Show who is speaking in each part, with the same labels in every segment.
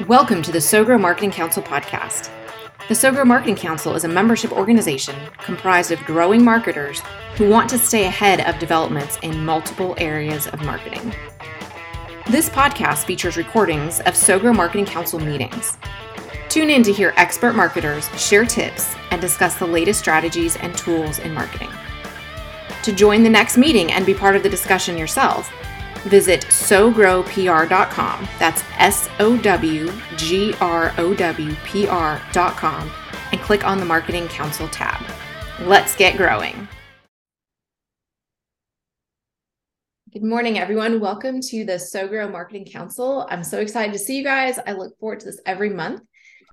Speaker 1: Welcome to the SowGrow Marketing Council podcast. The SowGrow Marketing Council is a membership organization comprised of growing marketers who want to stay ahead of developments in multiple areas of marketing. This podcast features recordings of SowGrow Marketing Council meetings. Tune in to hear expert marketers share tips and discuss the latest strategies and tools in marketing. To join the next meeting and be part of the discussion yourself, visit sowgrowpr.com. That's S O W G R O W P R.com and click on the Marketing Council tab. Let's get growing. Good morning, everyone. Welcome to the SowGrow Marketing Council. I'm so excited to see you guys. I look forward to this every month.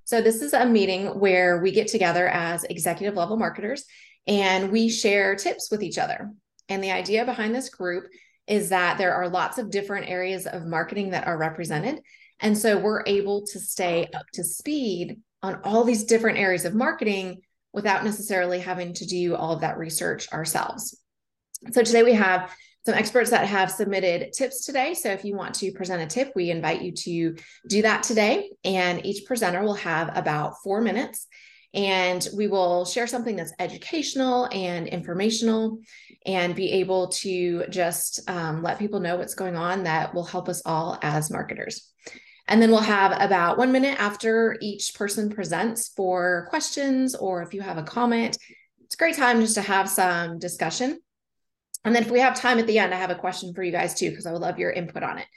Speaker 1: So, this is a meeting where we get together as executive level marketers and we share tips with each other. And the idea behind this group is that there are lots of different areas of marketing that are represented. And so we're able to stay up to speed on all these different areas of marketing without necessarily having to do all of that research ourselves. So today we have some experts that have submitted tips today. So if you want to present a tip, we invite you to do that today. And each presenter will have about four minutes and we will share something that's educational and informational and be able to just um, let people know what's going on that will help us all as marketers. And then we'll have about one minute after each person presents for questions or if you have a comment. It's a great time just to have some discussion. And then if we have time at the end, I have a question for you guys too, because I would love your input on it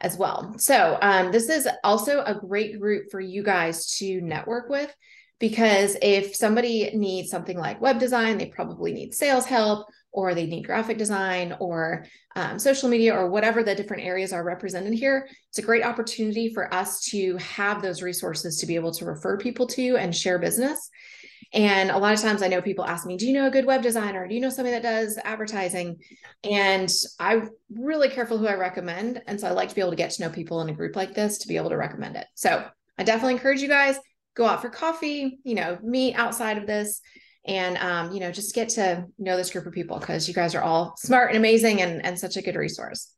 Speaker 1: as well. So um, this is also a great group for you guys to network with because if somebody needs something like web design, they probably need sales help or they need graphic design or um, social media or whatever the different areas are represented here. It's a great opportunity for us to have those resources to be able to refer people to and share business. And a lot of times I know people ask me, Do you know a good web designer? Do you know somebody that does advertising? And I'm really careful who I recommend. And so I like to be able to get to know people in a group like this to be able to recommend it. So I definitely encourage you guys go out for coffee, you know, meet outside of this and um, you know, just get to know this group of people because you guys are all smart and amazing and, and such a good resource.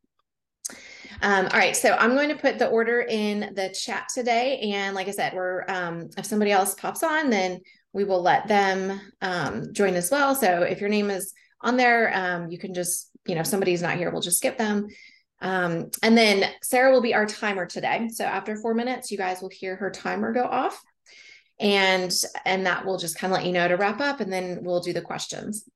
Speaker 1: Um, all right, so I'm going to put the order in the chat today. And like I said, we're um, if somebody else pops on, then we will let them um, join as well. So if your name is on there, um, you can just, you know, if somebody's not here, we'll just skip them. Um, and then Sarah will be our timer today. So after four minutes, you guys will hear her timer go off and and that will just kind of let you know to wrap up and then we'll do the questions.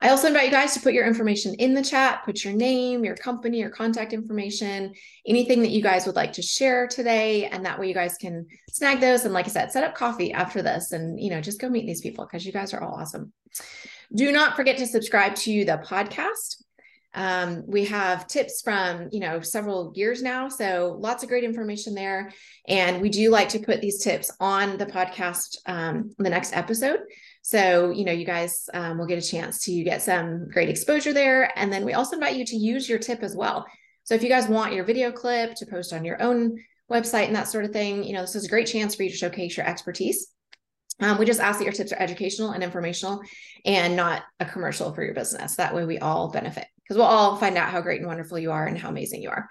Speaker 1: I also invite you guys to put your information in the chat put your name your company your contact information anything that you guys would like to share today and that way you guys can snag those and like i said set up coffee after this and you know just go meet these people because you guys are all awesome. Do not forget to subscribe to the podcast um, we have tips from you know several years now so lots of great information there. And we do like to put these tips on the podcast um, the next episode. So you know you guys um, will get a chance to get some great exposure there. And then we also invite you to use your tip as well. So if you guys want your video clip to post on your own website and that sort of thing you know this is a great chance for you to showcase your expertise. Um, we just ask that your tips are educational and informational and not a commercial for your business. That way we all benefit because we'll all find out how great and wonderful you are and how amazing you are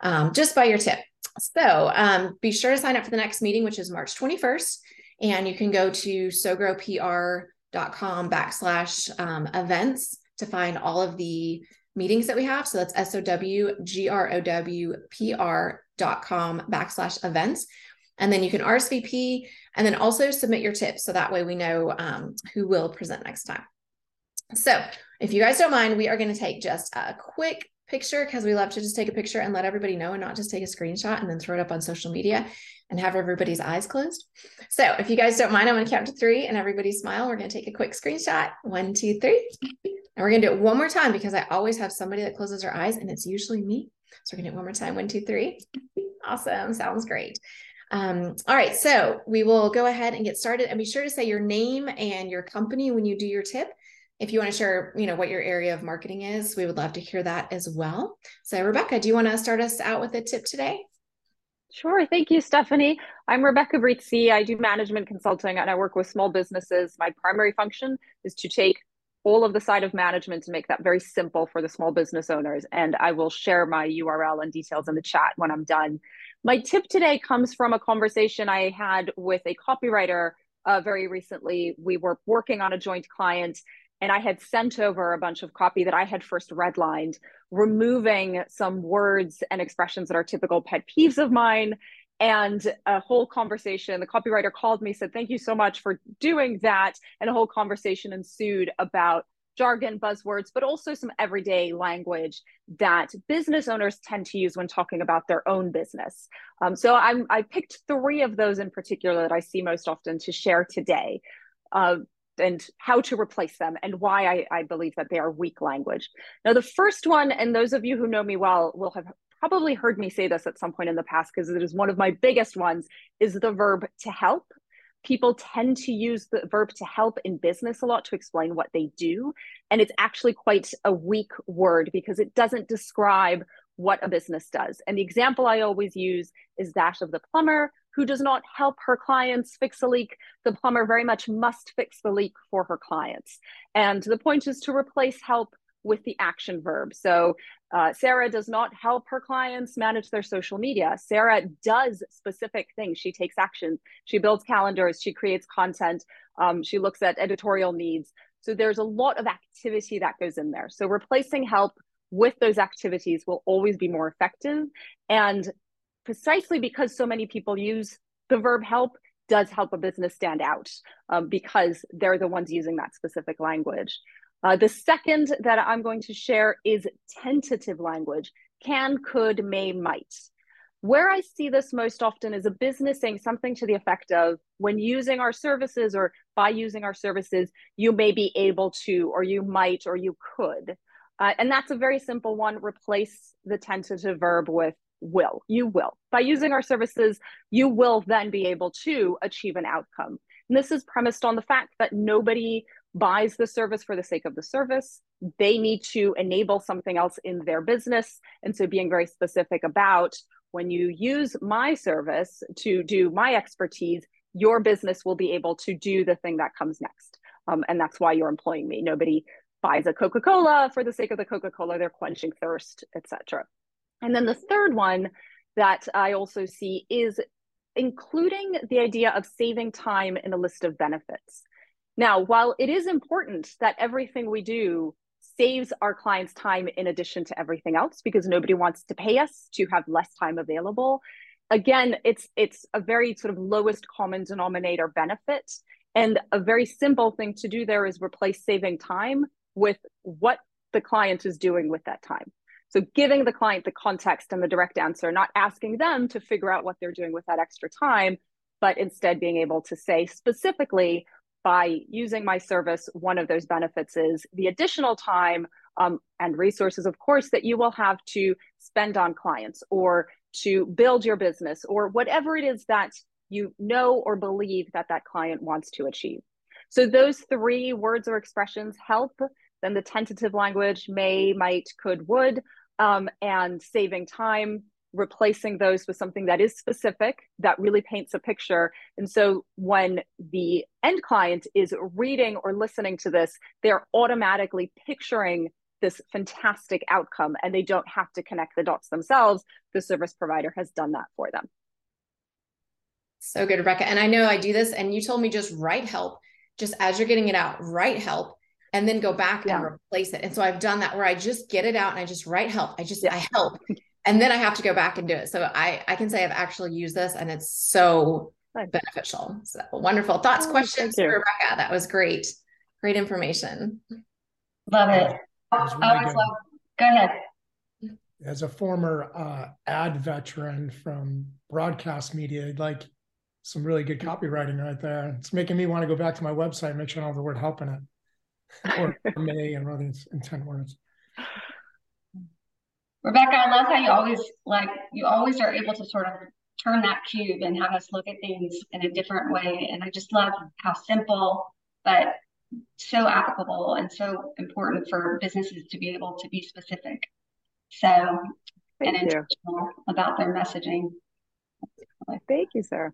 Speaker 1: um, just by your tip. So um, be sure to sign up for the next meeting, which is March 21st. And you can go to sowgrowpr.com backslash um, events to find all of the meetings that we have. So that's S O W G R O W P R dot com backslash events. And then you can RSVP and then also submit your tips. So that way we know um, who will present next time. So if you guys don't mind, we are going to take just a quick picture because we love to just take a picture and let everybody know and not just take a screenshot and then throw it up on social media and have everybody's eyes closed. So if you guys don't mind, I'm going to count to three and everybody smile. We're going to take a quick screenshot. One, two, three. And we're going to do it one more time because I always have somebody that closes their eyes and it's usually me. So we're going to do it one more time. One, two, three. Awesome. Sounds great. Um, all right, so we will go ahead and get started and be sure to say your name and your company when you do your tip if you want to share, you know, what your area of marketing is, we would love to hear that as well. So, Rebecca, do you want to start us out with a tip today?
Speaker 2: Sure. Thank you, Stephanie. I'm Rebecca Brizi. I do management consulting and I work with small businesses. My primary function is to take all of the side of management to make that very simple for the small business owners. And I will share my URL and details in the chat when I'm done. My tip today comes from a conversation I had with a copywriter uh, very recently. We were working on a joint client, and I had sent over a bunch of copy that I had first redlined, removing some words and expressions that are typical pet peeves of mine. And a whole conversation, the copywriter called me, said, Thank you so much for doing that. And a whole conversation ensued about jargon, buzzwords, but also some everyday language that business owners tend to use when talking about their own business. Um, so I'm, I picked three of those in particular that I see most often to share today. Uh, and how to replace them and why I, I believe that they are weak language. Now, the first one, and those of you who know me well will have probably heard me say this at some point in the past because it is one of my biggest ones, is the verb to help people tend to use the verb to help in business a lot to explain what they do. And it's actually quite a weak word because it doesn't describe what a business does. And the example I always use is that of the plumber who does not help her clients fix a leak. The plumber very much must fix the leak for her clients. And the point is to replace help with the action verb. So uh, Sarah does not help her clients manage their social media. Sarah does specific things. She takes action. She builds calendars. She creates content. Um, she looks at editorial needs. So there's a lot of activity that goes in there. So replacing help with those activities will always be more effective. And precisely because so many people use the verb help does help a business stand out um, because they're the ones using that specific language. Uh, the second that I'm going to share is tentative language can, could, may, might. Where I see this most often is a business saying something to the effect of when using our services or by using our services, you may be able to, or you might, or you could. Uh, and that's a very simple one. Replace the tentative verb with will. You will. By using our services, you will then be able to achieve an outcome. And this is premised on the fact that nobody buys the service for the sake of the service. They need to enable something else in their business. And so being very specific about when you use my service to do my expertise, your business will be able to do the thing that comes next. Um, and that's why you're employing me. Nobody buys a Coca-Cola for the sake of the Coca-Cola, they're quenching thirst, etc. And then the third one that I also see is including the idea of saving time in a list of benefits. Now, while it is important that everything we do saves our clients time in addition to everything else, because nobody wants to pay us to have less time available, again, it's it's a very sort of lowest common denominator benefit. And a very simple thing to do there is replace saving time with what the client is doing with that time. So giving the client the context and the direct answer, not asking them to figure out what they're doing with that extra time, but instead being able to say specifically, by using my service, one of those benefits is the additional time um, and resources, of course, that you will have to spend on clients or to build your business or whatever it is that you know or believe that that client wants to achieve. So those three words or expressions help. Then the tentative language may, might, could, would, um, and saving time replacing those with something that is specific that really paints a picture. And so when the end client is reading or listening to this they're automatically picturing this fantastic outcome and they don't have to connect the dots themselves. The service provider has done that for them.
Speaker 1: So good rebecca. And i know i do this and you told me just write help. Just as you're getting it out write help and then go back yeah. and replace it and so i've done that where i just get it out and i just write help i just yeah. i help and then I have to go back and do it. So I I can say I've actually used this and it's so beneficial. So wonderful thoughts, oh, questions for Rebecca. That was great. Great information.
Speaker 3: Love it. I love. Go ahead.
Speaker 4: As a former uh, ad veteran from broadcast media, like some really good copywriting right there. It's making me want to go back to my website and make sure I don't have the word help in it, or may and rather intent words.
Speaker 3: Rebecca, I love how you always like you always are able to sort of turn that cube and have us look at things in a different way. And I just love how simple but so applicable and so important for businesses to be able to be specific. So Thank and intentional you. about their messaging.
Speaker 2: Thank you, sir.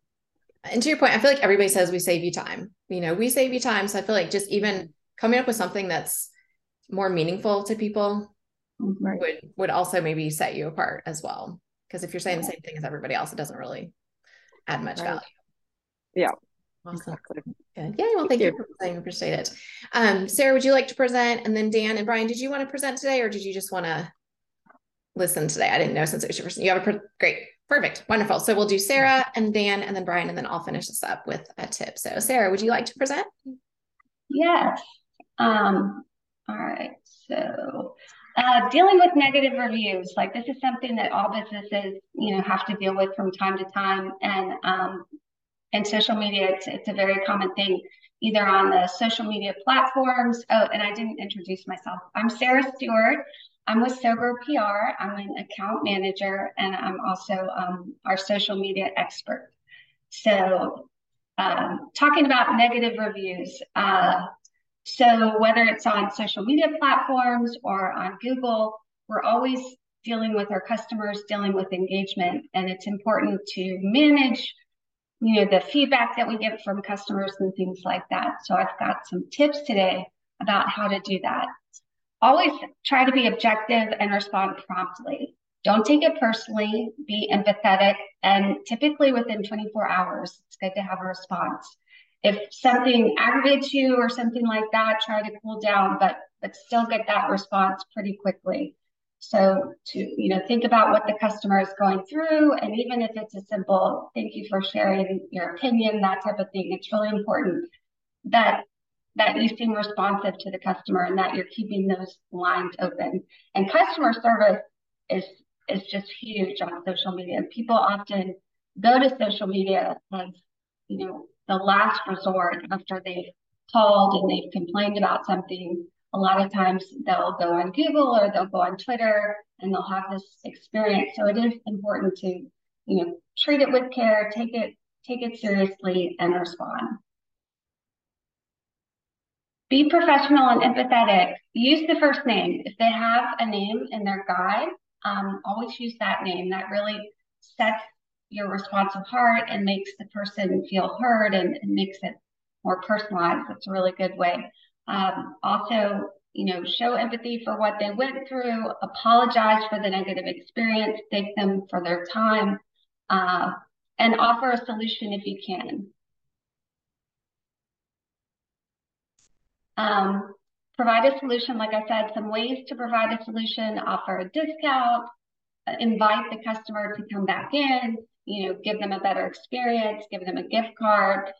Speaker 1: And to your point, I feel like everybody says we save you time. You know, we save you time. So I feel like just even coming up with something that's more meaningful to people
Speaker 3: Mhm.
Speaker 1: would would also maybe set you apart as well. Because if you're saying the same thing as everybody else, it doesn't really add much
Speaker 2: Right.
Speaker 1: value.
Speaker 2: Yeah.
Speaker 1: Awesome.
Speaker 2: Exactly.
Speaker 1: Good. Yeah. Well,
Speaker 2: Thank
Speaker 1: thank you
Speaker 2: you.
Speaker 1: for presenting. Appreciate it. Um, Sarah, would you like to present? And then Dan and Brian, did you want to present today or did you just want to listen today? I didn't know since it was your first. You have a pre- great, perfect, wonderful. So we'll do Sarah and Dan and then Brian, and then I'll finish this up with a tip. So Sarah, would you like to present?
Speaker 3: Yes. Um, all right. So, uh, dealing with negative reviews, like this is something that all businesses, you know, have to deal with from time to time. And um, in social media, it's it's a very common thing, either on the social media platforms. Oh, and I didn't introduce myself. I'm Sarah Stewart. I'm with SowGrow PR. I'm an account manager, and I'm also um, our social media expert. So, um, talking about negative reviews. Uh, so whether it's on social media platforms or on Google, we're always dealing with our customers, dealing with engagement, and it's important to manage, you know, the feedback that we get from customers and things like that. So I've got some tips today about how to do that. Always try to be objective and respond promptly. Don't take it personally, be empathetic, and typically within 24 hours, it's good to have a response if something aggravates you or something like that, try to cool down, but but still get that response pretty quickly. So to you know think about what the customer is going through, and even if it's a simple thank you for sharing your opinion, that type of thing, it's really important that that you seem responsive to the customer and that you're keeping those lines open. And customer service is is just huge on social media. People often go to social media as you know the last resort after they've called and they've complained about something. A lot of times they'll go on Google or they'll go on Twitter and they'll have this experience. So it is important to, you know, treat it with care, take it, take it seriously and respond. Be professional and empathetic. Use the first name. If they have a name in their guide, um, always use that name. That really sets your responsive heart and makes the person feel heard and, and makes it more personalized. It's a really good way. Um, also, you know, show empathy for what they went through, apologize for the negative experience, thank them for their time, uh, and offer a solution if you can. Um, provide a solution, like I said, some ways to provide a solution, offer a discount, invite the customer to come back in, you know, give them a better experience, give them a gift card,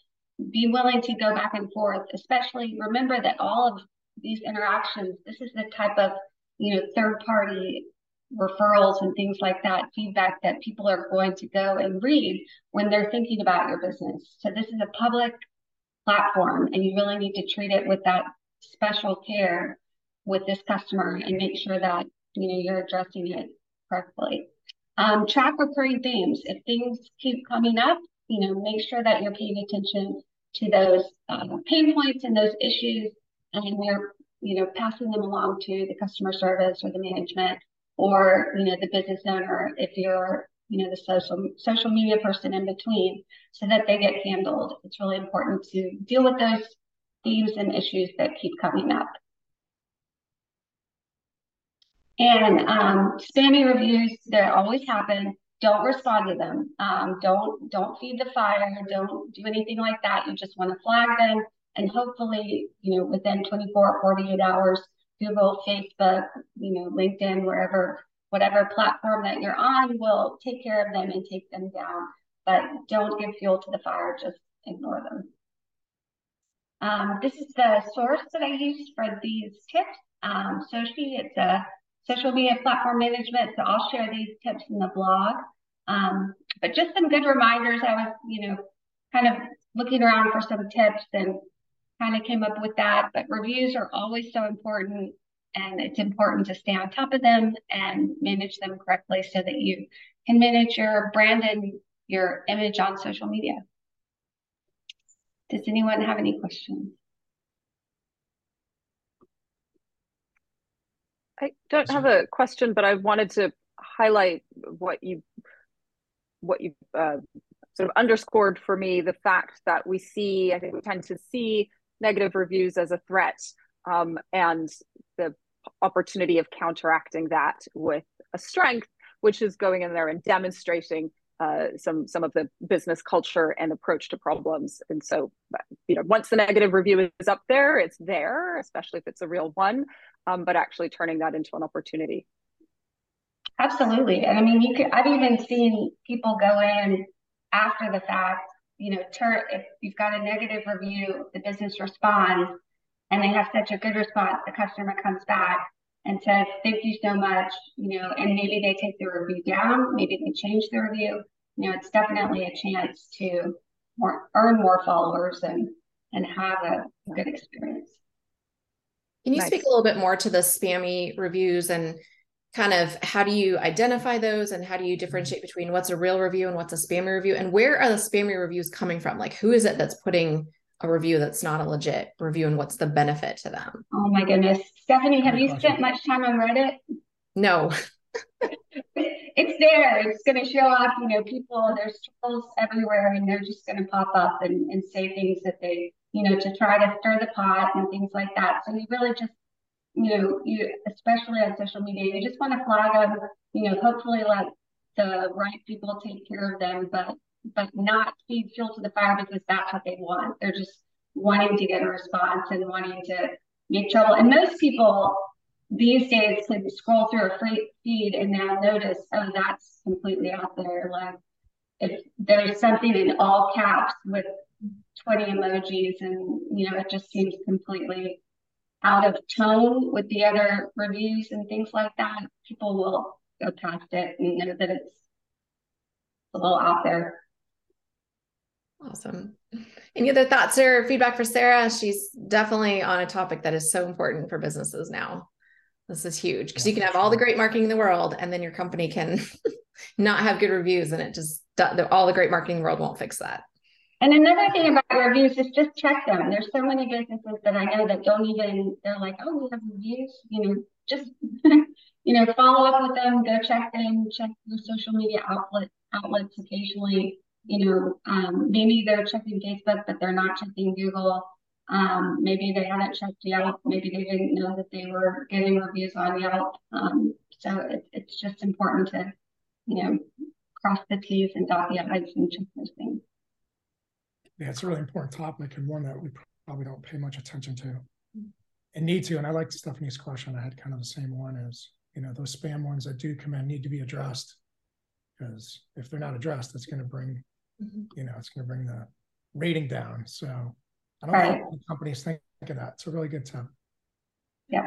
Speaker 3: be willing to go back and forth, especially remember that all of these interactions, this is the type of, you know, third party referrals and things like that, feedback that people are going to go and read when they're thinking about your business. So this is a public platform and you really need to treat it with that special care with this customer and make sure that, you know, you're addressing it correctly. Um, track recurring themes. If things keep coming up, you know, make sure that you're paying attention to those uh, pain points and those issues, and you're, you know, passing them along to the customer service or the management or you know the business owner if you're you know the social social media person in between so that they get handled it's really important to deal with those themes and issues that keep coming up and um, spammy reviews that always happen. Don't respond to them. Um, don't don't feed the fire. Don't do anything like that. You just want to flag them. And hopefully you know within 24 or 48 hours google facebook you know linkedin wherever whatever platform that you're on will take care of them and take them down. But don't give fuel to the fire. Just ignore them. Um, this is the source that i used for these tips. Um, sochi it's a social media platform management. So I'll share these tips in the blog. Um, but just some good reminders. I was, you know, kind of looking around for some tips and kind of came up with that. But reviews are always so important. And it's important to stay on top of them and manage them correctly so that you can manage your brand and your image on social media. Does anyone have any questions?
Speaker 2: I don't have a question, but I wanted to highlight what you what you uh, sort of underscored for me the fact that we see, I think we tend to see negative reviews as a threat um, and the opportunity of counteracting that with a strength, which is going in there and demonstrating uh, some some of the business culture and approach to problems. And so, you know, once the negative review is up there, it's there, especially if it's a real one. Um, but actually turning that into an opportunity.
Speaker 3: Absolutely, and I mean, you could. I've even seen people go in after the fact. You know, turn if you've got a negative review, the business responds, and they have such a good response. The customer comes back and says, thank you so much, you know, and maybe they take the review down, maybe they change the review. You know, it's definitely a chance to more, earn more followers and and have a good experience.
Speaker 1: Can you nice. speak a little bit more to the spammy reviews and kind of how do you identify those and how do you mm-hmm. differentiate between what's a real review and what's a spammy review and where are the spammy reviews coming from? Like who is it that's putting a review that's not a legit review and what's the benefit to them?
Speaker 3: Oh my goodness. Stephanie, have you spent much time on Reddit?
Speaker 1: No.
Speaker 3: it's there. It's going to show up. You know, people, there's trolls everywhere and they're just going to pop up and, and say things that they, you know, to try to stir the pot and things like that. So you really just, you know, you, especially on social media, you just want to flag them, you know, hopefully let the right people take care of them, but but not feed fuel to the fire because that's what they want. They're just wanting to get a response and wanting to make trouble. And most people these days can scroll through a feed and now notice, oh, that's completely out there. Like if there's something in all caps with 20 emojis and you know it just seems completely out of tone with the other reviews and things like that, people will go past it and know that it's a little out there.
Speaker 1: Awesome. Any other thoughts or feedback for Sarah? She's definitely on a topic that is so important for businesses now. This is huge because you can have all the great marketing in the world and then your company can not have good reviews and it just all the great marketing in the world won't fix that.
Speaker 3: And another thing about reviews is just check them. There's so many businesses that I know that don't even, they're like, oh, we have reviews, you know, just, you know, follow up with them, go check them, check your social media outlet outlets occasionally you know, um, maybe they're checking Facebook, but they're not checking Google. Um, maybe they haven't checked Yelp. Maybe they didn't know that they were getting reviews on Yelp. Um, so it, it's just important to, you know, cross the T's and dot the I's and check those things.
Speaker 4: Yeah, it's a really important topic and one that we probably don't pay much attention to and need to. And I like Stephanie's question. I had kind of the same one as, you know, those spam ones that do come in need to be addressed because if they're not addressed, it's going to bring mm-hmm. you know, it's going to bring the rating down. So I don't right. know how companies think of that. It's a really good tip.
Speaker 3: Yeah.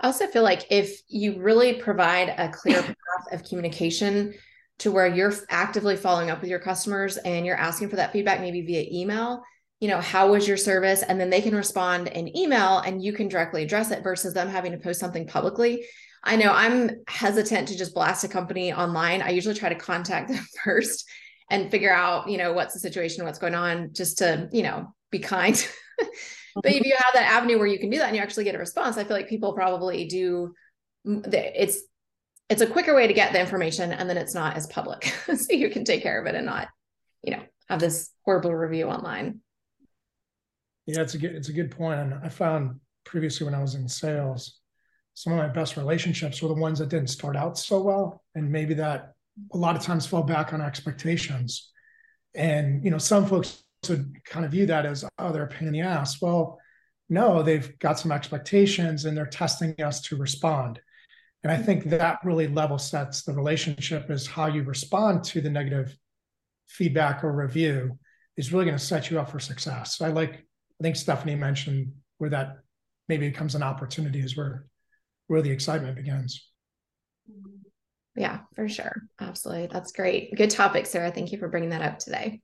Speaker 1: I also feel like if you really provide a clear path of communication to where you're actively following up with your customers and you're asking for that feedback, maybe via email, you know, how was your service? And then they can respond in email and you can directly address it versus them having to post something publicly. I know I'm hesitant to just blast a company online. I usually try to contact them first and figure out, you know, what's the situation, what's going on, just to, you know, be kind. but if mm-hmm. you have that avenue where you can do that and you actually get a response, I feel like people probably do. It's it's a quicker way to get the information, and then it's not as public, so you can take care of it and not, you know, have this horrible review online.
Speaker 4: Yeah, it's a good it's a good point. And I found previously when I was in sales, some of my best relationships were the ones that didn't start out so well, and maybe that a lot of times fall back on expectations. And, you know, some folks would kind of view that as, oh, they're a pain in the ass. Well, no, they've got some expectations and they're testing us to respond. And I think that really level sets the relationship is how you respond to the negative feedback or review is really going to set you up for success. So I like, I think Stephanie mentioned where that maybe becomes an opportunity is where where the excitement begins. Mm-hmm.
Speaker 1: Yeah, for sure. Absolutely. That's great. Good topic, Sarah. Thank you for bringing that up today.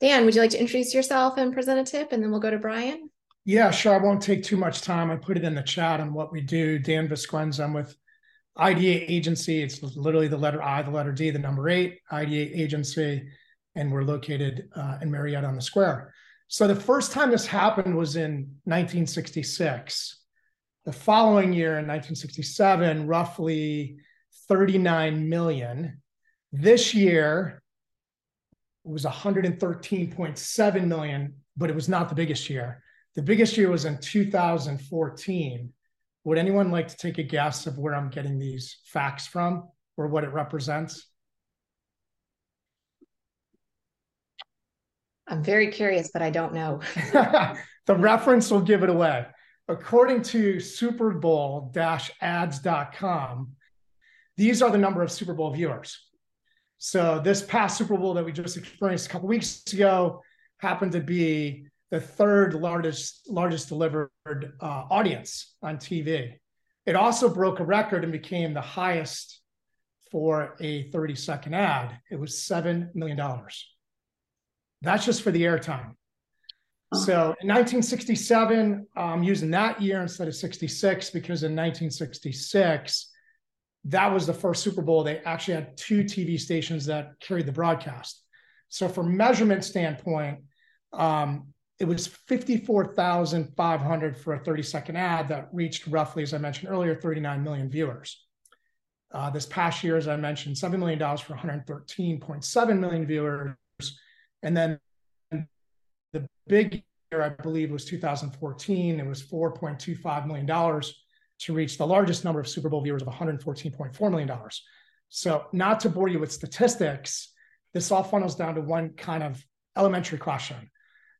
Speaker 1: Dan, would you like to introduce yourself and present a tip? And then we'll go to Brian.
Speaker 4: Yeah, sure. I won't take too much time. I put it in the chat on what we do. Dan Vasquenza. I'm with id8 Agency. It's literally the letter I, the letter D, the number eight, id8 Agency. And we're located uh, in Marietta on the Square. So the first time this happened was in 1966. The following year, in 1967, roughly 39 million. This year it was 113.7 million, but it was not the biggest year. The biggest year was in 2014. Would anyone like to take a guess of where I'm getting these facts from or what it represents?
Speaker 1: I'm very curious, but I don't know.
Speaker 4: the reference will give it away. According to Super Bowl ads.com, these are the number of Super Bowl viewers. So this past Super Bowl that we just experienced a couple weeks ago happened to be the third largest largest delivered uh, audience on TV. It also broke a record and became the highest for a 30 second ad. It was $7 million. That's just for the airtime. So in 1967, I'm using that year instead of 66 because in 1966, that was the first Super Bowl. They actually had two TV stations that carried the broadcast. So from measurement standpoint, um, it was 54,500 for a 30 second ad that reached roughly, as I mentioned earlier, 39 million viewers. Uh, this past year, as I mentioned, $7 million for 113.7 million viewers. And then the big year, I believe, was 2014. It was $4.25 million to reach the largest number of Super Bowl viewers of $114.4 million. So, not to bore you with statistics, this all funnels down to one kind of elementary question.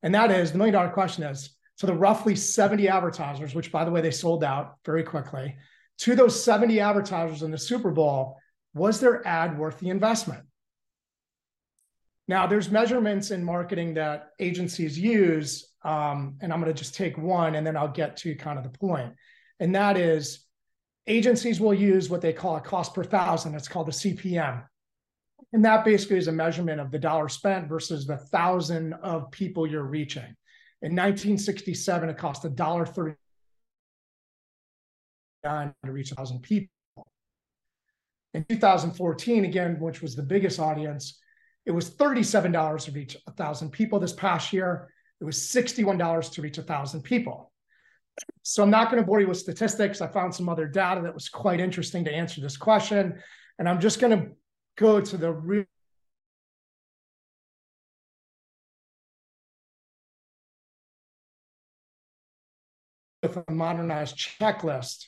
Speaker 4: And that is the million dollar question is to the roughly 70 advertisers, which by the way, they sold out very quickly, to those 70 advertisers in the Super Bowl, was their ad worth the investment? Now, there's measurements in marketing that agencies use, um, and I'm going to just take one and then I'll get to kind of the point. And that is agencies will use what they call a cost per thousand. It's called the CPM. And that basically is a measurement of the dollar spent versus the thousand of people you're reaching. In 1967, it cost a dollar thirty to reach a thousand people. In 2014, again, which was the biggest audience, it was $37 to reach 1,000 people this past year. It was $61 to reach 1,000 people. So I'm not going to bore you with statistics. I found some other data that was quite interesting to answer this question. And I'm just going to go to the real with a modernized checklist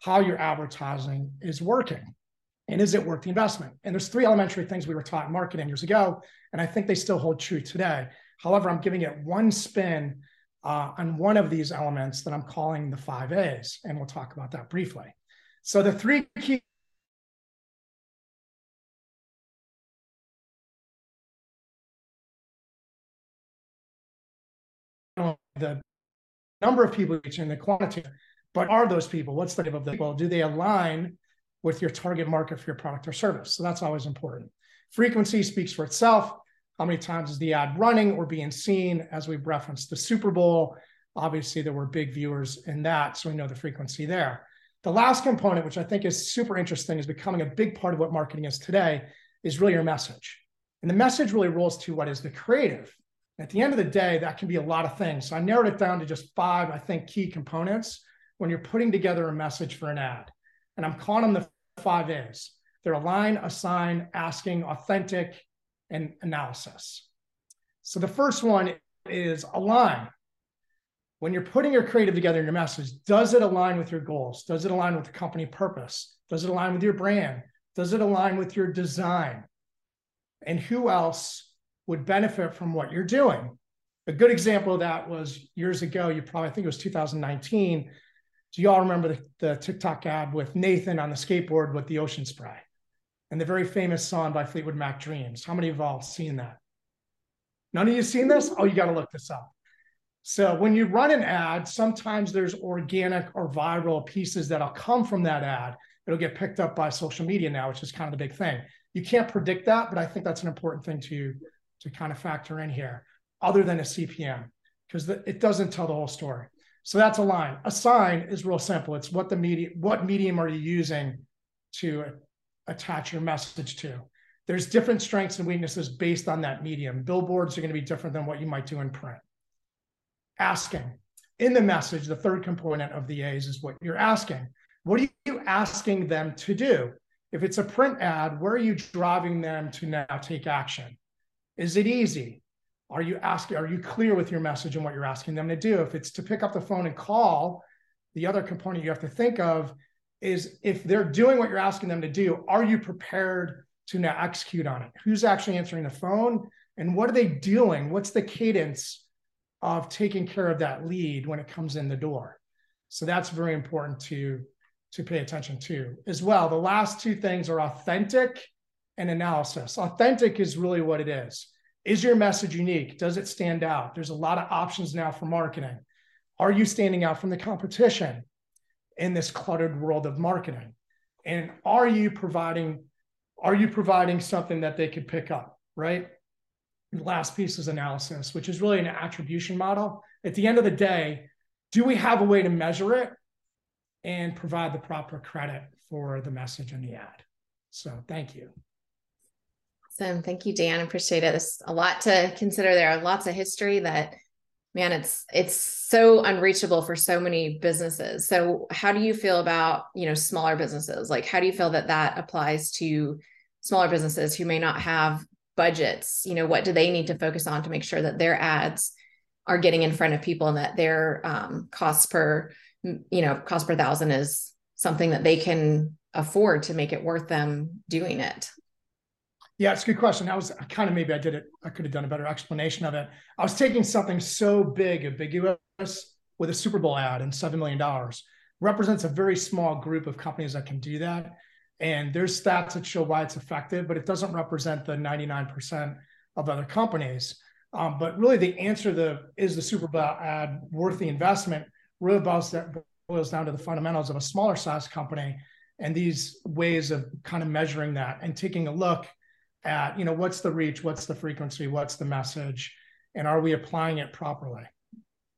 Speaker 4: how your advertising is working and is it worth the investment? And there's three elementary things we were taught in marketing years ago, and I think they still hold true today. However, I'm giving it one spin uh, on one of these elements that I'm calling the five A's, and we'll talk about that briefly. So the three key the number of people each reaching the quantity, but are those people? What's the name of the well? Do they align with your target market for your product or service. So that's always important. Frequency speaks for itself. How many times is the ad running or being seen? As we've referenced the Super Bowl, obviously there were big viewers in that, so we know the frequency there. The last component, which I think is super interesting, is becoming a big part of what marketing is today, is really your message. And the message really rolls to what is the creative. At the end of the day, that can be a lot of things. So I narrowed it down to just five, I think, key components when you're putting together a message for an ad and I'm calling them the five A's. They're align, assign, asking, authentic, and analysis. So the first one is align. When you're putting your creative together in your message, does it align with your goals? Does it align with the company purpose? Does it align with your brand? Does it align with your design? And who else would benefit from what you're doing? A good example of that was years ago, you probably I think it was 2019 do you all remember the, the TikTok ad with Nathan on the skateboard with the ocean spray and the very famous song by Fleetwood Mac Dreams? How many of you all seen that? None of you seen this? Oh, you got to look this up. So when you run an ad, sometimes there's organic or viral pieces that'll come from that ad. It'll get picked up by social media now, which is kind of the big thing. You can't predict that, but I think that's an important thing to, to kind of factor in here, other than a CPM, because it doesn't tell the whole story. So that's a line. A sign is real simple. It's what the medium, what medium are you using to attach your message to? There's different strengths and weaknesses based on that medium. Billboards are going to be different than what you might do in print. Asking. In the message, the third component of the A's is what you're asking. What are you asking them to do? If it's a print ad, where are you driving them to now take action? Is it easy? Are you asking, are you clear with your message and what you're asking them to do? If it's to pick up the phone and call, the other component you have to think of is if they're doing what you're asking them to do, are you prepared to now execute on it? Who's actually answering the phone? And what are they doing? What's the cadence of taking care of that lead when it comes in the door? So that's very important to, to pay attention to as well. The last two things are authentic and analysis. Authentic is really what it is. Is your message unique? Does it stand out? There's a lot of options now for marketing. Are you standing out from the competition in this cluttered world of marketing? And are you providing are you providing something that they could pick up, right? The last piece is analysis, which is really an attribution model. At the end of the day, do we have a way to measure it and provide the proper credit for the message in the ad? So thank you.
Speaker 1: Awesome. Thank you, Dan. Appreciate it. There's a lot to consider there. are Lots of history that man, it's it's so unreachable for so many businesses. So how do you feel about, you know, smaller businesses? Like how do you feel that that applies to smaller businesses who may not have budgets? You know, what do they need to focus on to make sure that their ads are getting in front of people and that their um, cost per, you know, cost per thousand is something that they can afford to make it worth them doing it?
Speaker 4: Yeah, it's a good question. I was kind of maybe I did it. I could have done a better explanation of it. I was taking something so big, ambiguous, with a Super Bowl ad and seven million dollars represents a very small group of companies that can do that. And there's stats that show why it's effective, but it doesn't represent the 99% of other companies. Um, but really, the answer to is the Super Bowl ad worth the investment really boils, boils down to the fundamentals of a smaller size company and these ways of kind of measuring that and taking a look at you know what's the reach what's the frequency what's the message and are we applying it properly?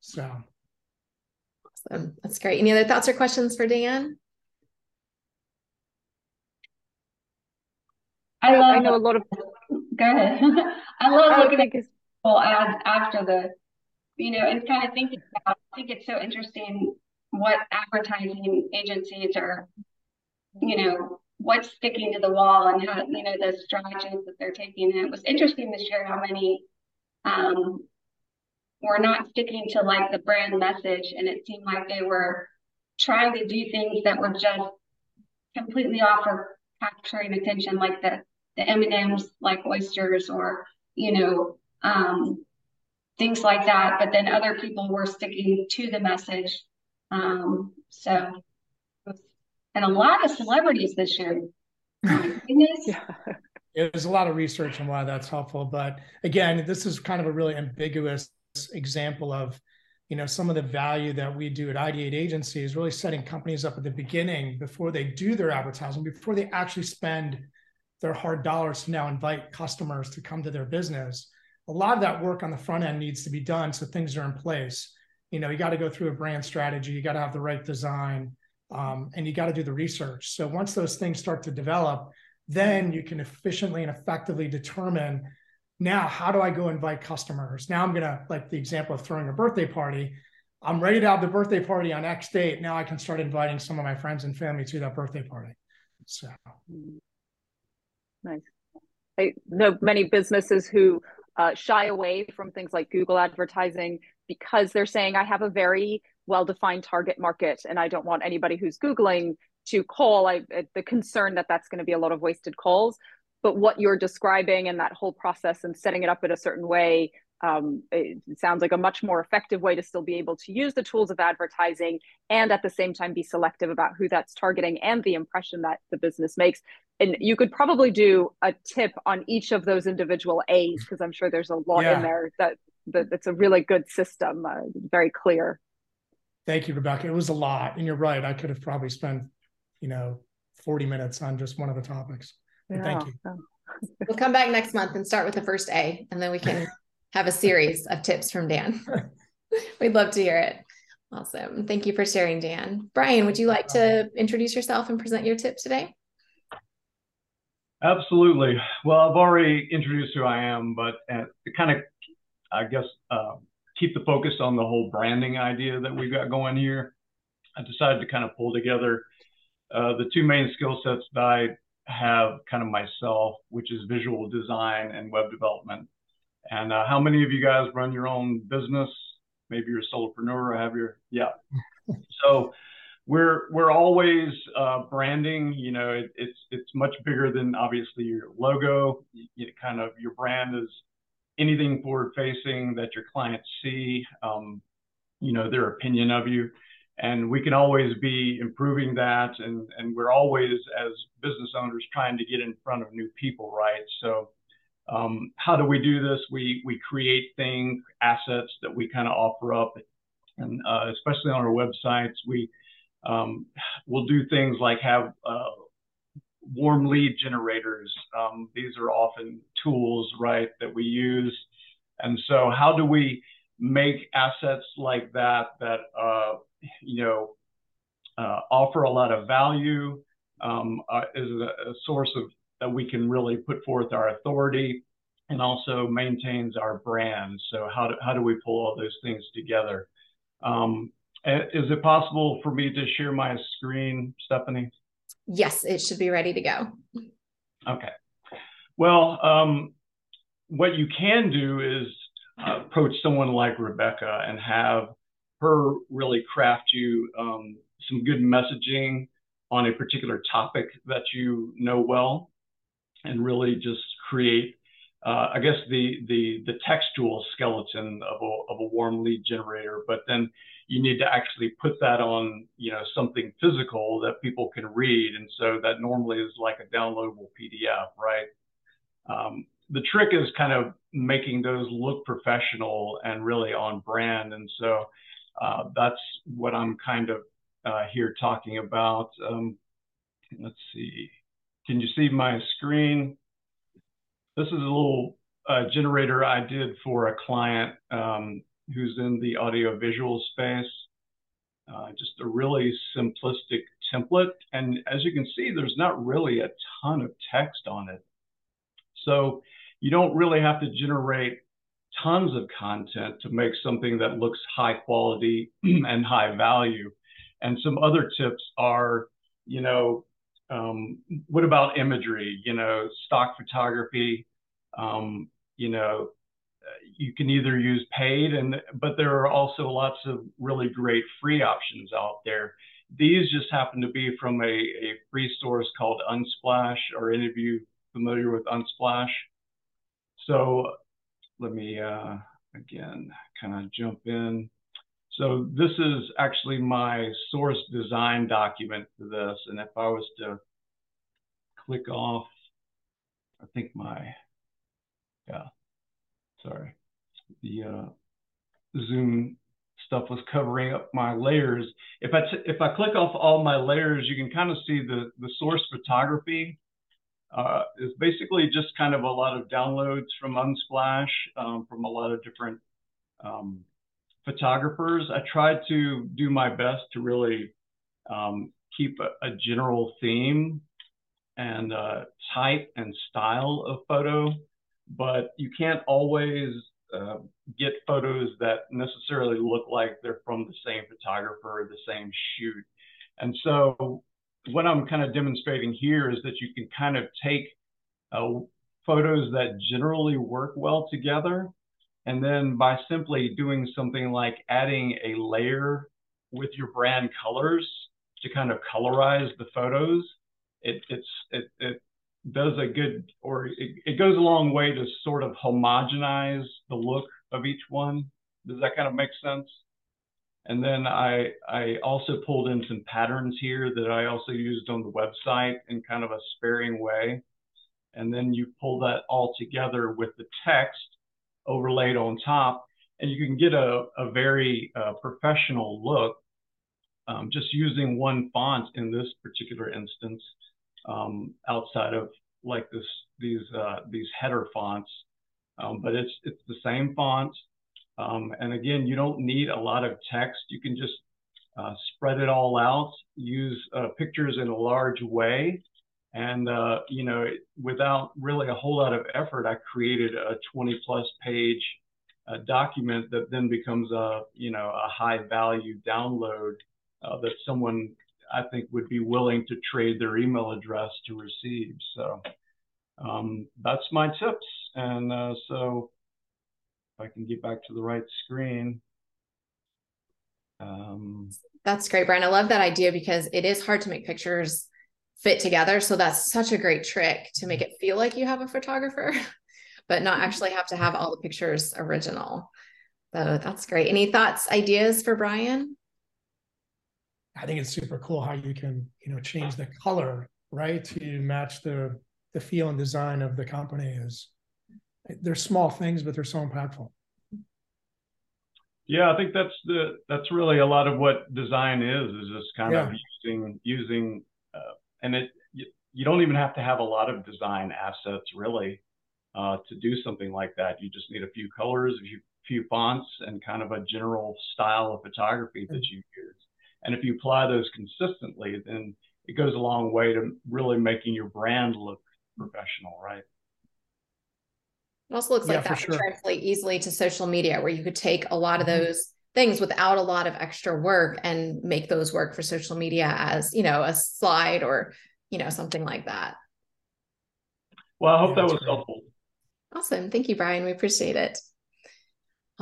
Speaker 4: So.
Speaker 1: Awesome. That's great. Any other thoughts or questions for dan?
Speaker 3: I love
Speaker 2: i know a lot of
Speaker 3: go ahead. I love oh, looking at people ads after the you know and kind of thinking about i think it's so interesting what advertising agencies are you know what's sticking to the wall and how you know the strategies that they're taking. And it was interesting to share how many um, were not sticking to like the brand message, and it seemed like they were trying to do things that were just completely off of capturing attention, like the the M and M's, like oysters, or you know um, things like that. But then other people were sticking to the message. Um, so and a lot of celebrities this year. yeah.
Speaker 4: There's a lot of research on why that's helpful, but again, this is kind of a really ambiguous example of, you know, some of the value that we do at id8 Agency is really setting companies up at the beginning before they do their advertising, before they actually spend their hard dollars to now invite customers to come to their business. A lot of that work on the front end needs to be done so things are in place. You know, you got to go through a brand strategy, you got to have the right design, um, and you got to do the research. So once those things start to develop, then you can efficiently and effectively determine now how do I go invite customers? Now I'm gonna like the example of throwing a birthday party. I'm ready to have the birthday party on X date. Now I can start inviting some of my friends and family to that birthday party. So
Speaker 2: nice. I know many businesses who uh, shy away from things like Google advertising because they're saying I have a very well-defined target market and i don't want anybody who's googling to call. I, the concern that that's going to be a lot of wasted calls. But what you're describing and that whole process and setting it up in a certain way um, it sounds like a much more effective way to still be able to use the tools of advertising and at the same time be selective about who that's targeting and the impression that the business makes. And you could probably do a tip on each of those individual a's because i'm sure there's a lot yeah. in there that, that that's a really good system uh, very clear
Speaker 4: Thank you, Rebecca. It was a lot. And you're right. I could have probably spent, you know, 40 minutes on just one of the topics. Yeah. Thank you.
Speaker 1: We'll come back next month and start with the first A, and then we can have a series of tips from Dan. We'd love to hear it. Awesome. Thank you for sharing, Dan. Brian, would you like to introduce yourself and present your tip today?
Speaker 5: Absolutely. Well, I've already introduced who I am, but uh, kind of, I guess, uh, keep the focus on the whole branding idea that we've got going here, I decided to kind of pull together uh, the two main skill sets that I have kind of myself, which is visual design and web development. And uh, how many of you guys run your own business? Maybe you're a solopreneur or have your, yeah. so we're we're always uh, branding. You know, it, it's it's much bigger than obviously your logo. You, you kind of your brand is anything forward facing that your clients see. Um, you know, their opinion of you, and we can always be improving that. And and we're always as business owners trying to get in front of new people, right? So. Um, how do we do this? We we create things, assets that we kind of offer up, and uh, especially on our websites, we um, we'll do things like have uh, warm lead generators. Um, these are often tools, right, that we use. And so, how do we make assets like that that uh, you know uh, offer a lot of value? Um, uh, is a, a, source of that we can really put forth our authority and also maintains our brand. So how do, how do we pull all those things together? Um, is it possible for me to share my screen, Stephanie?
Speaker 1: Yes, it should be ready to go.
Speaker 5: Okay. Well, um, what you can do is uh, approach someone like Rebecca and have her really craft you um, some good messaging on a particular topic that you know well, and really just create, uh, I guess, the the the textual skeleton of a of a warm lead generator. But then you need to actually put that on, you know, something physical that people can read. And so that normally is like a downloadable PDF, right? Um, the trick is kind of making those look professional and really on brand. And so uh, that's what I'm kind of uh, here talking about. Um, let's see. Can you see my screen? This is a little uh, generator I did for a client. Um, the audio visual space. Uh, just a really simplistic template. And as you can see, there's not really a ton of text on it. So you don't really have to generate tons of content to make something that looks high quality and high value. And some other tips are, you know, um, what about imagery? You know, stock photography, um, you know, you can either use paid and but there are also lots of really great free options out there. These just happen to be from a, a free source called unsplash. Are any of you familiar with unsplash? So let me uh, again kind of jump in. So this is actually my source design document for this and if i was to click off i think my yeah sorry the uh, Zoom stuff was covering up my layers. If I if I click off all my layers, you can kind of see the the source photography uh, is basically just kind of a lot of downloads from Unsplash um, from a lot of different um, photographers. I tried to do my best to really um, keep a, a, general theme and uh, type and style of photo, but you can't always uh, get photos that necessarily look like they're from the same photographer the same shoot. And so what I'm kind of demonstrating here is that you can kind of take uh, photos that generally work well together. And then by simply doing something like adding a layer with your brand colors to kind of colorize the photos, it, it's, it, it does a good, or it, it goes a long way to sort of homogenize the look of each one. Does that kind of make sense? And then I, I also pulled in some patterns here that I also used on the website in kind of a sparing way. And then you pull that all together with the text overlaid on top, and you can get a, a very uh, professional look um, just using one font in this particular instance um, outside of like this these uh, these header fonts. Um, but it's it's the same font. Um, and again, you don't need a lot of text. You can just uh, spread it all out, use uh, pictures in a large way. And, uh, you know, without really a whole lot of effort, I created a 20 plus page uh, document that then becomes a, you know, a high value download uh, that someone I think would be willing to trade their email address to receive. So um, that's my tips. And uh, so If I can get back to the right screen. Um,
Speaker 1: that's great, Brian. I love that idea because it is hard to make pictures fit together. So that's such a great trick to make it feel like you have a photographer, but not actually have to have all the pictures original. So that's great. Any thoughts, ideas for Brian?
Speaker 4: I think it's super cool how you can, you know, change the color, right, to match the the feel and design of the company. Is they're small things, but they're so impactful.
Speaker 5: Yeah, I think that's the that's really a lot of what design is is just kind yeah. of using using uh, and it you, you, don't even have to have a lot of design assets really uh, to do something like that. You just need a few colors, a few, few fonts, and kind of a general style of photography that you use. And if you apply those consistently, then it goes a long way to really making your brand look professional, right?
Speaker 1: It also looks yeah, like that sure. translate easily to social media, where you could take a lot of mm-hmm. those things without a lot of extra work and make those work for social media as you know a slide or you know something like that.
Speaker 5: Well, I hope yeah, that was great. helpful.
Speaker 1: Awesome. Thank you, Brian. We appreciate it.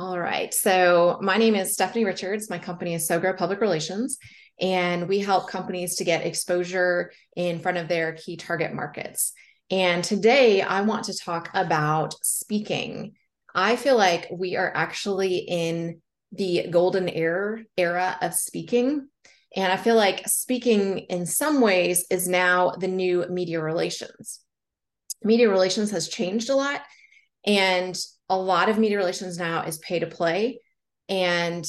Speaker 1: All right. So, my name is Stephanie Richards. My company is SowGrow Public Relations, and we help companies to get exposure in front of their key target markets. And today I want to talk about speaking. I feel like we are actually in the golden era era of speaking. And I feel like speaking in some ways is now the new media relations. Media relations has changed a lot. And a lot of media relations now is pay to play. And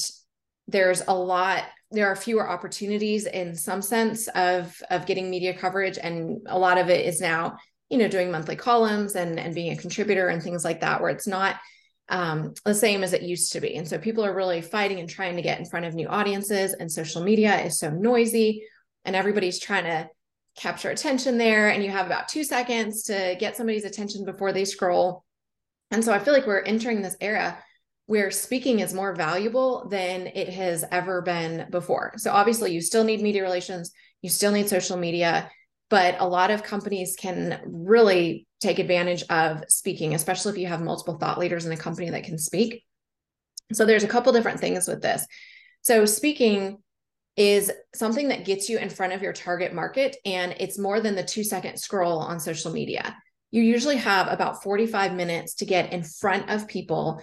Speaker 1: there's a lot there are fewer opportunities in some sense of of getting media coverage. And a lot of it is now you know doing monthly columns and and being a contributor and things like that where it's not um, the same as it used to be. And so people are really fighting and trying to get in front of new audiences and social media is so noisy and everybody's trying to capture attention there. And you have about two seconds to get somebody's attention before they scroll and so i feel like we're entering this era where speaking is more valuable than it has ever been before so obviously you still need media relations you still need social media but a lot of companies can really take advantage of speaking, especially if you have multiple thought leaders in a company that can speak. So there's a couple different things with this. So speaking is something that gets you in front of your target market and it's more than the 2 second scroll on social media. You usually have about 45 minutes to get in front of people.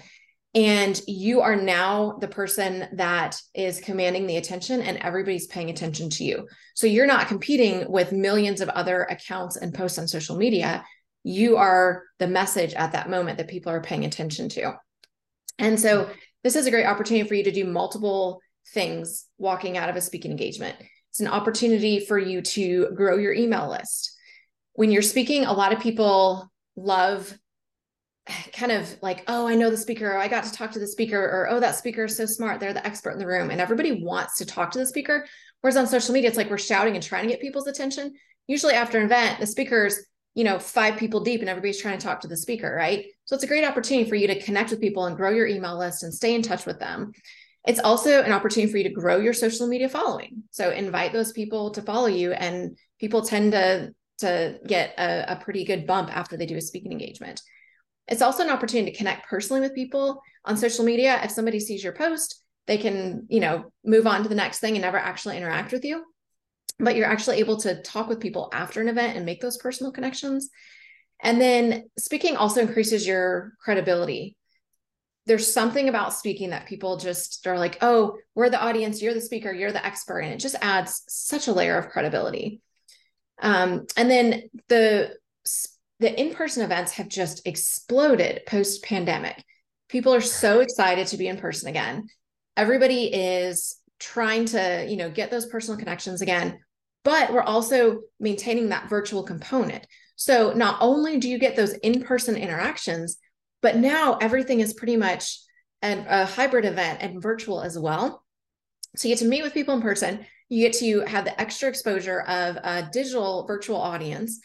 Speaker 1: And you are now the person that is commanding the attention and everybody's paying attention to you. So you're not competing with millions of other accounts and posts on social media. You are the message at that moment that people are paying attention to. And so this is a great opportunity for you to do multiple things walking out of a speaking engagement. It's an opportunity for you to grow your email list when you're speaking a lot of people love kind of like, oh, I know the speaker, oh, I got to talk to the speaker, or oh, that speaker is so smart, they're the expert in the room. And everybody wants to talk to the speaker. Whereas on social media, it's like we're shouting and trying to get people's attention. Usually after an event, the speaker's, you know, five people deep and everybody's trying to talk to the speaker, right? So it's a great opportunity for you to connect with people and grow your email list and stay in touch with them. It's also an opportunity for you to grow your social media following. So invite those people to follow you, and people tend to to get a, a pretty good bump after they do a speaking engagement. It's also an opportunity to connect personally with people on social media. If somebody sees your post, they can, you know, move on to the next thing and never actually interact with you. But you're actually able to talk with people after an event and make those personal connections. And then speaking also increases your credibility. There's something about speaking that people just are like, oh, we're the audience, you're the speaker, you're the expert. And it just adds such a layer of credibility. Um, and then the the in-person events have just exploded post pandemic. People are so excited to be in person again. Everybody is trying to, you know, get those personal connections again, but we're also maintaining that virtual component. So not only do you get those in-person interactions, but now everything is pretty much an, a hybrid event and virtual as well. So you get to meet with people in person. You get to have the extra exposure of a digital virtual audience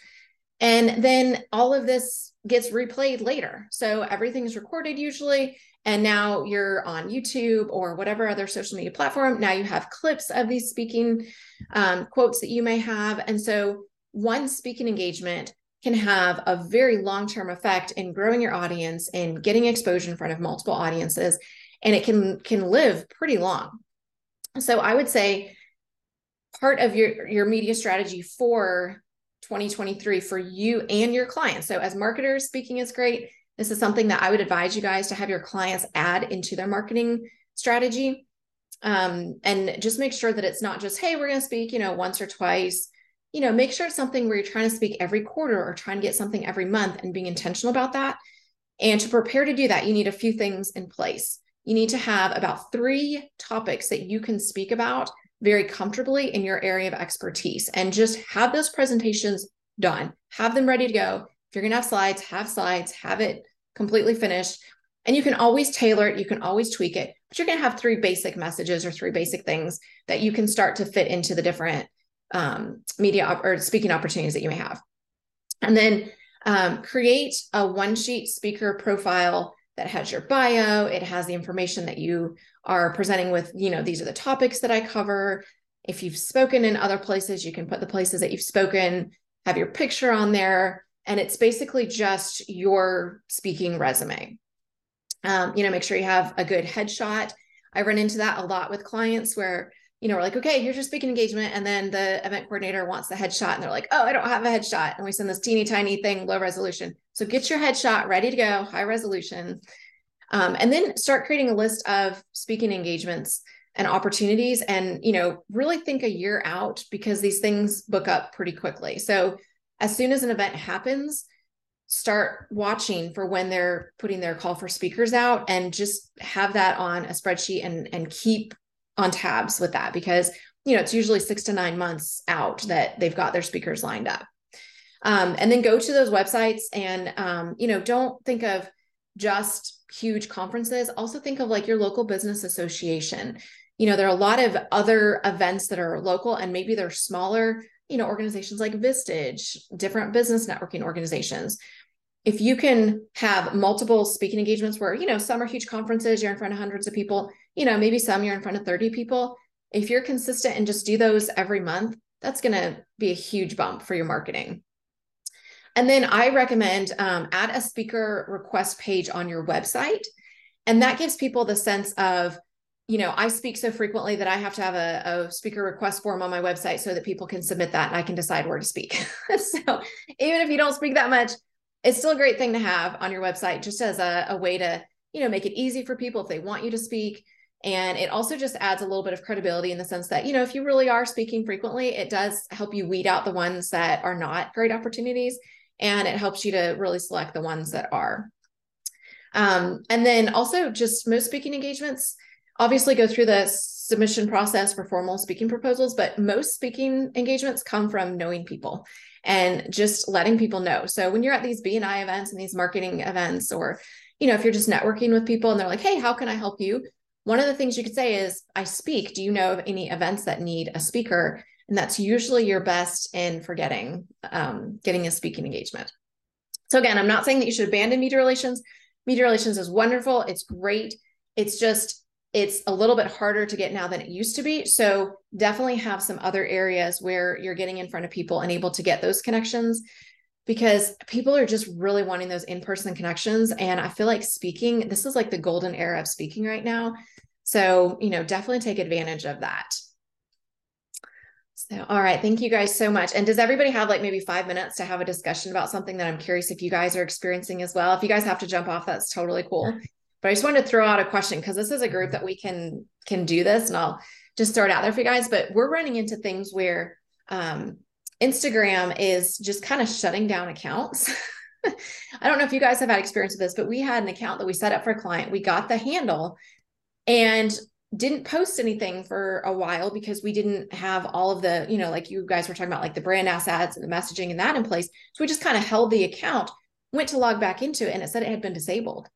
Speaker 1: and then all of this gets replayed later. So everything's recorded usually. And now you're on YouTube or whatever other social media platform. Now you have clips of these speaking um, quotes that you may have. And so one speaking engagement can have a very long-term effect in growing your audience and getting exposure in front of multiple audiences and it can can live pretty long so i would say part of your your media strategy for 2023 for you and your clients so as marketers speaking is great this is something that i would advise you guys to have your clients add into their marketing strategy um, and just make sure that it's not just hey we're going to speak you know once or twice you know, make sure it's something where you're trying to speak every quarter or trying to get something every month and being intentional about that. And to prepare to do that, you need a few things in place. You need to have about three topics that you can speak about very comfortably in your area of expertise and just have those presentations done. Have them ready to go. If you're going to have slides, have slides, have it completely finished. And you can always tailor it, you can always tweak it, but you're going to have three basic messages or three basic things that you can start to fit into the different um, media op- or speaking opportunities that you may have. And then um, create a one sheet speaker profile that has your bio, it has the information that you are presenting with, you know, these are the topics that I cover. If you've spoken in other places, you can put the places that you've spoken, have your picture on there, and it's basically just your speaking resume. Um, you know, make sure you have a good headshot. I run into that a lot with clients where you know, we're like, okay, here's your speaking engagement. And then the event coordinator wants the headshot and they're like, oh, I don't have a headshot. And we send this teeny tiny thing, low resolution. So get your headshot ready to go, high resolution. Um, and then start creating a list of speaking engagements and opportunities and, you know, really think a year out because these things book up pretty quickly. So as soon as an event happens, start watching for when they're putting their call for speakers out and just have that on a spreadsheet and and keep on tabs with that because you know it's usually six to nine months out that they've got their speakers lined up. Um, and then go to those websites and um, you know don't think of just huge conferences. Also think of like your local business association. You know there are a lot of other events that are local and maybe they're smaller you know organizations like vistage different business networking organizations. If you can have multiple speaking engagements where you know some are huge conferences you're in front of hundreds of people you know, maybe some you're in front of 30 people. If you're consistent and just do those every month, that's going to be a huge bump for your marketing. And then I recommend um, add a speaker request page on your website. And that gives people the sense of, you know, I speak so frequently that I have to have a, a speaker request form on my website so that people can submit that and I can decide where to speak. so even if you don't speak that much, it's still a great thing to have on your website just as a, a way to, you know, make it easy for people if they want you to speak and it also just adds a little bit of credibility in the sense that, you know, if you really are speaking frequently, it does help you weed out the ones that are not great opportunities. And it helps you to really select the ones that are. Um, and then also just most speaking engagements obviously go through the submission process for formal speaking proposals, but most speaking engagements come from knowing people and just letting people know. So when you're at these BNI events and these marketing events, or you know, if you're just networking with people and they're like, "Hey, how can I help you?" One of the things you could say is, I speak. Do you know of any events that need a speaker? And that's usually your best in for getting, um, getting a speaking engagement. So again, I'm not saying that you should abandon media relations. Media relations is wonderful. It's great. It's just, it's a little bit harder to get now than it used to be. So definitely have some other areas where you're getting in front of people and able to get those connections because people are just really wanting those in-person connections and i feel like speaking this is like the golden era of speaking right now so, you know, definitely take advantage of that. So, all right. Thank you guys so much. And does everybody have like maybe five minutes to have a discussion about something that I'm curious if you guys are experiencing as well? If you guys have to jump off, that's totally cool. But I just wanted to throw out a question because this is a group that we can can do this, and I'll just throw it out there for you guys. But we're running into things where um, Instagram is just kind of shutting down accounts. I don't know if you guys have had experience with this, but we had an account that we set up for a client. We got the handle, and didn't post anything for a while because we didn't have all of the, you know, like you guys were talking about, like the brand assets and the messaging and that in place. So we just kind of held the account, went to log back into it, and it said it had been disabled.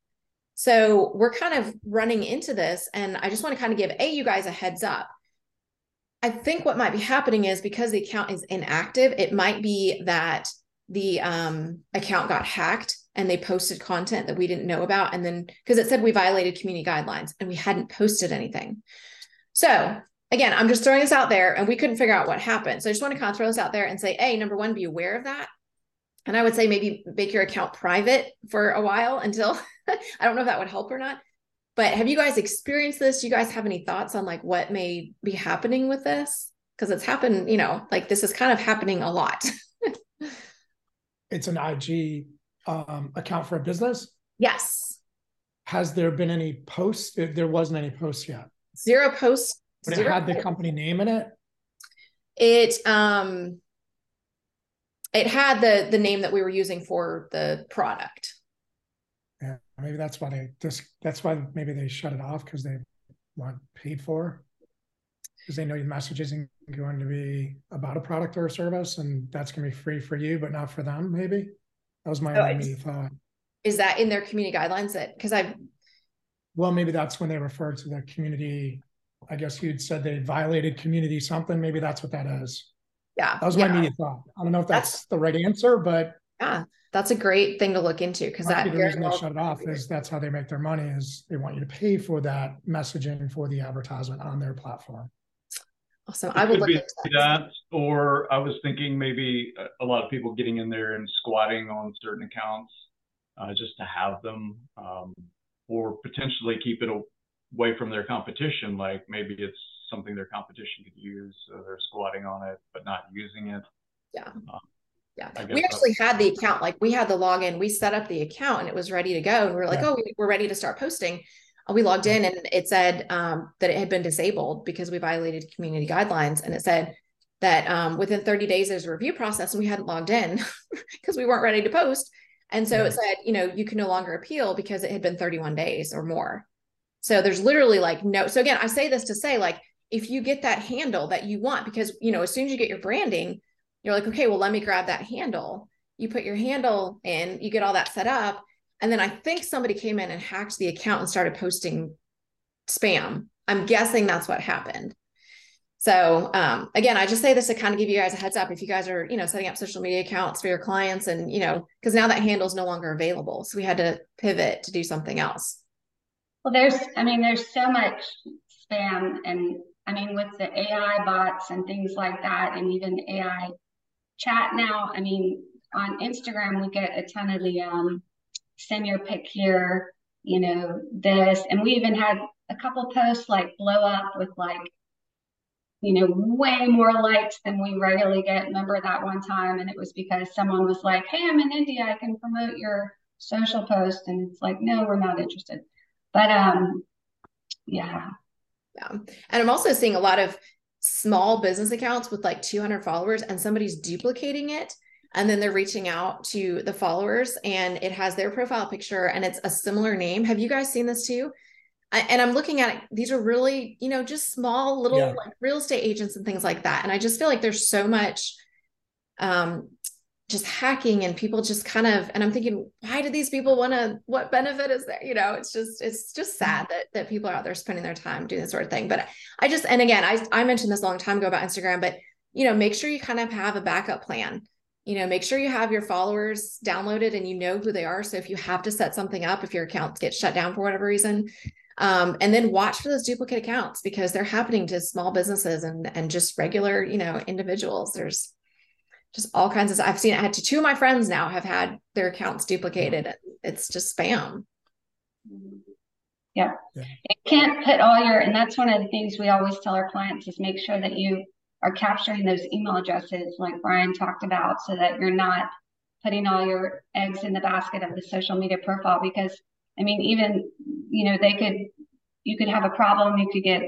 Speaker 1: So we're kind of running into this. And I just want to kind of give A, you guys a heads up. I think what might be happening is because the account is inactive, it might be that the um, account got hacked and they posted content that we didn't know about. And then because it said we violated community guidelines and we hadn't posted anything. So again, I'm just throwing this out there and we couldn't figure out what happened. So I just want to kind of throw this out there and say, hey, number one, be aware of that. and I would say maybe make your account private for a while until I don't know if that would help or not. But have you guys experienced this? Do you guys have any thoughts on like what may be happening with this? Because it's happened, you know, like this is kind of happening a lot.
Speaker 4: it's an IG um, account for a business.
Speaker 1: Yes.
Speaker 4: Has there been any posts? There wasn't any posts yet.
Speaker 1: Zero posts.
Speaker 4: But it had the company name in it.
Speaker 1: It um it had the the name that we were using for the product.
Speaker 4: Yeah, maybe that's why they just that's why maybe they shut it off because they want paid for because they know your message isn't going to be about a product or a service and that's going to be free for you but not for them maybe that was my oh, only thought
Speaker 1: is that in their community guidelines that because i
Speaker 4: well maybe that's when they refer to the community i guess you'd said they violated community something maybe that's what that is
Speaker 1: yeah.
Speaker 4: That was
Speaker 1: yeah.
Speaker 4: my immediate thought. I don't know if that's, that's, the right answer, but
Speaker 1: yeah, that's a great thing to look into because that
Speaker 4: the reason well, they shut it off is that's how they make their money is they want you to pay for that messaging for the advertisement on their platform.
Speaker 1: Awesome. It I would look
Speaker 5: at that. that. Or I was thinking maybe a lot of people getting in there and squatting on certain accounts uh, just to have them, um, or potentially keep it away from their competition. Like maybe it's something their competition could use. So they're squatting on it, but not using it.
Speaker 1: Yeah. Um, yeah. We actually had the account, like we had the login, we set up the account and it was ready to go. And we are like, yeah. oh, we're ready to start posting. Uh, we logged in and it said um, that it had been disabled because we violated community guidelines. And it said that um, within 30 days, there's a review process and we hadn't logged in because we weren't ready to post. And so it said, you know, you can no longer appeal because it had been 31 days or more. So there's literally like no. So again, I say this to say like if you get that handle that you want, because, you know, as soon as you get your branding, you're like, okay, well, let me grab that handle. You put your handle in, you get all that set up. And then I think somebody came in and hacked the account and started posting spam. I'm guessing that's what happened. So um, again, I just say this to kind of give you guys a heads up if you guys are, you know, setting up social media accounts for your clients and, you know, because now that handle is no longer available. So we had to pivot to do something else.
Speaker 3: Well, there's, I mean, there's so much spam and I mean, with the AI bots and things like that, and even AI chat now, I mean, on Instagram, we get a ton of the um, send your pic here, you know, this. And we even had a couple posts like blow up with like, you know, way more likes than we regularly get. Remember that one time? And it was because someone was like, hey, I'm in India. I can promote your social post. And it's like, no, we're not interested. But um, yeah,
Speaker 1: yeah. And I'm also seeing a lot of small business accounts with like 200 followers and somebody's duplicating it and then they're reaching out to the followers and it has their profile picture and it's a similar name. Have you guys seen this too? I, and I'm looking at it. These are really, you know, just small little yeah. like real estate agents and things like that. And I just feel like there's so much um, just hacking and people just kind of and i'm thinking why do these people want to what benefit is there you know it's just it's just sad that that people are out there spending their time doing this sort of thing but i just and again i i mentioned this a long time ago about instagram but you know make sure you kind of have a backup plan you know make sure you have your followers downloaded and you know who they are so if you have to set something up if your account gets shut down for whatever reason um, and then watch for those duplicate accounts because they're happening to small businesses and and just regular you know individuals there's just all kinds of I've seen it had to two of my friends now have had their accounts duplicated. It's just spam.
Speaker 3: Yeah. yeah. You can't put all your and that's one of the things we always tell our clients is make sure that you are capturing those email addresses like Brian talked about so that you're not putting all your eggs in the basket of the social media profile because I mean even you know they could you could have a problem you could get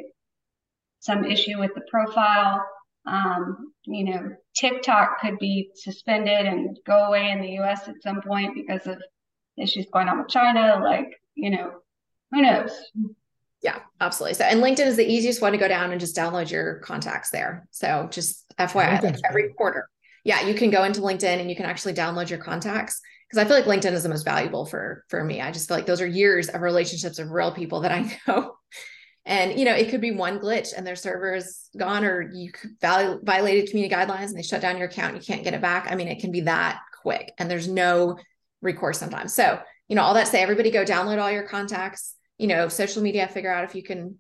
Speaker 3: some issue with the profile um, you know, TikTok could be suspended and go away in the US at some point because of issues going on with China. Like, you know, who knows?
Speaker 1: Yeah, absolutely. So, and LinkedIn is the easiest one to go down and just download your contacts there. So, just FYI, like every quarter, yeah, you can go into LinkedIn and you can actually download your contacts because I feel like LinkedIn is the most valuable for for me. I just feel like those are years of relationships of real people that I know and you know, it could be one glitch and their server is gone, or you violated community guidelines and they shut down your account. You can't get it back. I mean, it can be that quick, and there's no recourse sometimes. So, you know, all that say, everybody go download all your contacts. You know, social media, figure out if you can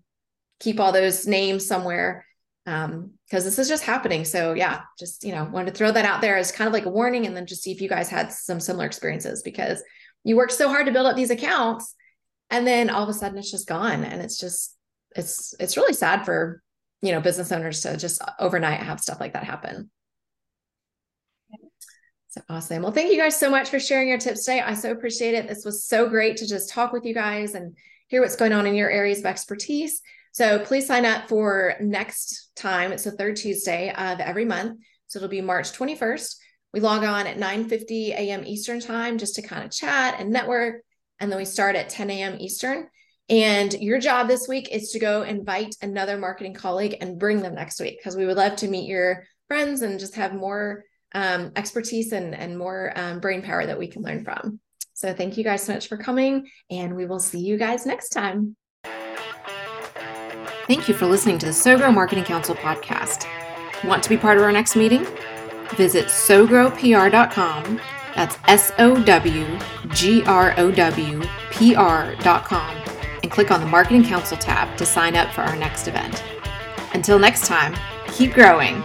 Speaker 1: keep all those names somewhere. um because this is just happening. So yeah just you know wanted to throw that out there as kind of like a warning and then just see if you guys had some similar experiences because you worked so hard to build up these accounts and then all of a sudden it's just gone and it's just it's it's really sad for you know business owners to just overnight have stuff like that happen. So awesome. Well thank you guys so much for sharing your tips today. I so appreciate it. This was so great to just talk with you guys and hear what's going on in your areas of expertise. So please sign up for next time. It's the third tuesday of every month. So it'll be march 21st we log on at 9 50 a.m eastern time just to kind of chat and network. And then we start at 10 a.m eastern. And your job this week is to go invite another marketing colleague and bring them next week because we would love to meet your friends and just have more um, expertise and, and more um, brain power that we can learn from. So thank you guys so much for coming, and we will see you guys next time. Thank you for listening to the SowGrow Marketing Council podcast. Want to be part of our next meeting? Visit sowgrowpr.com. That's S O W G R O W P R.com and click on the Marketing Council tab to sign up for our next event. Until next time, keep growing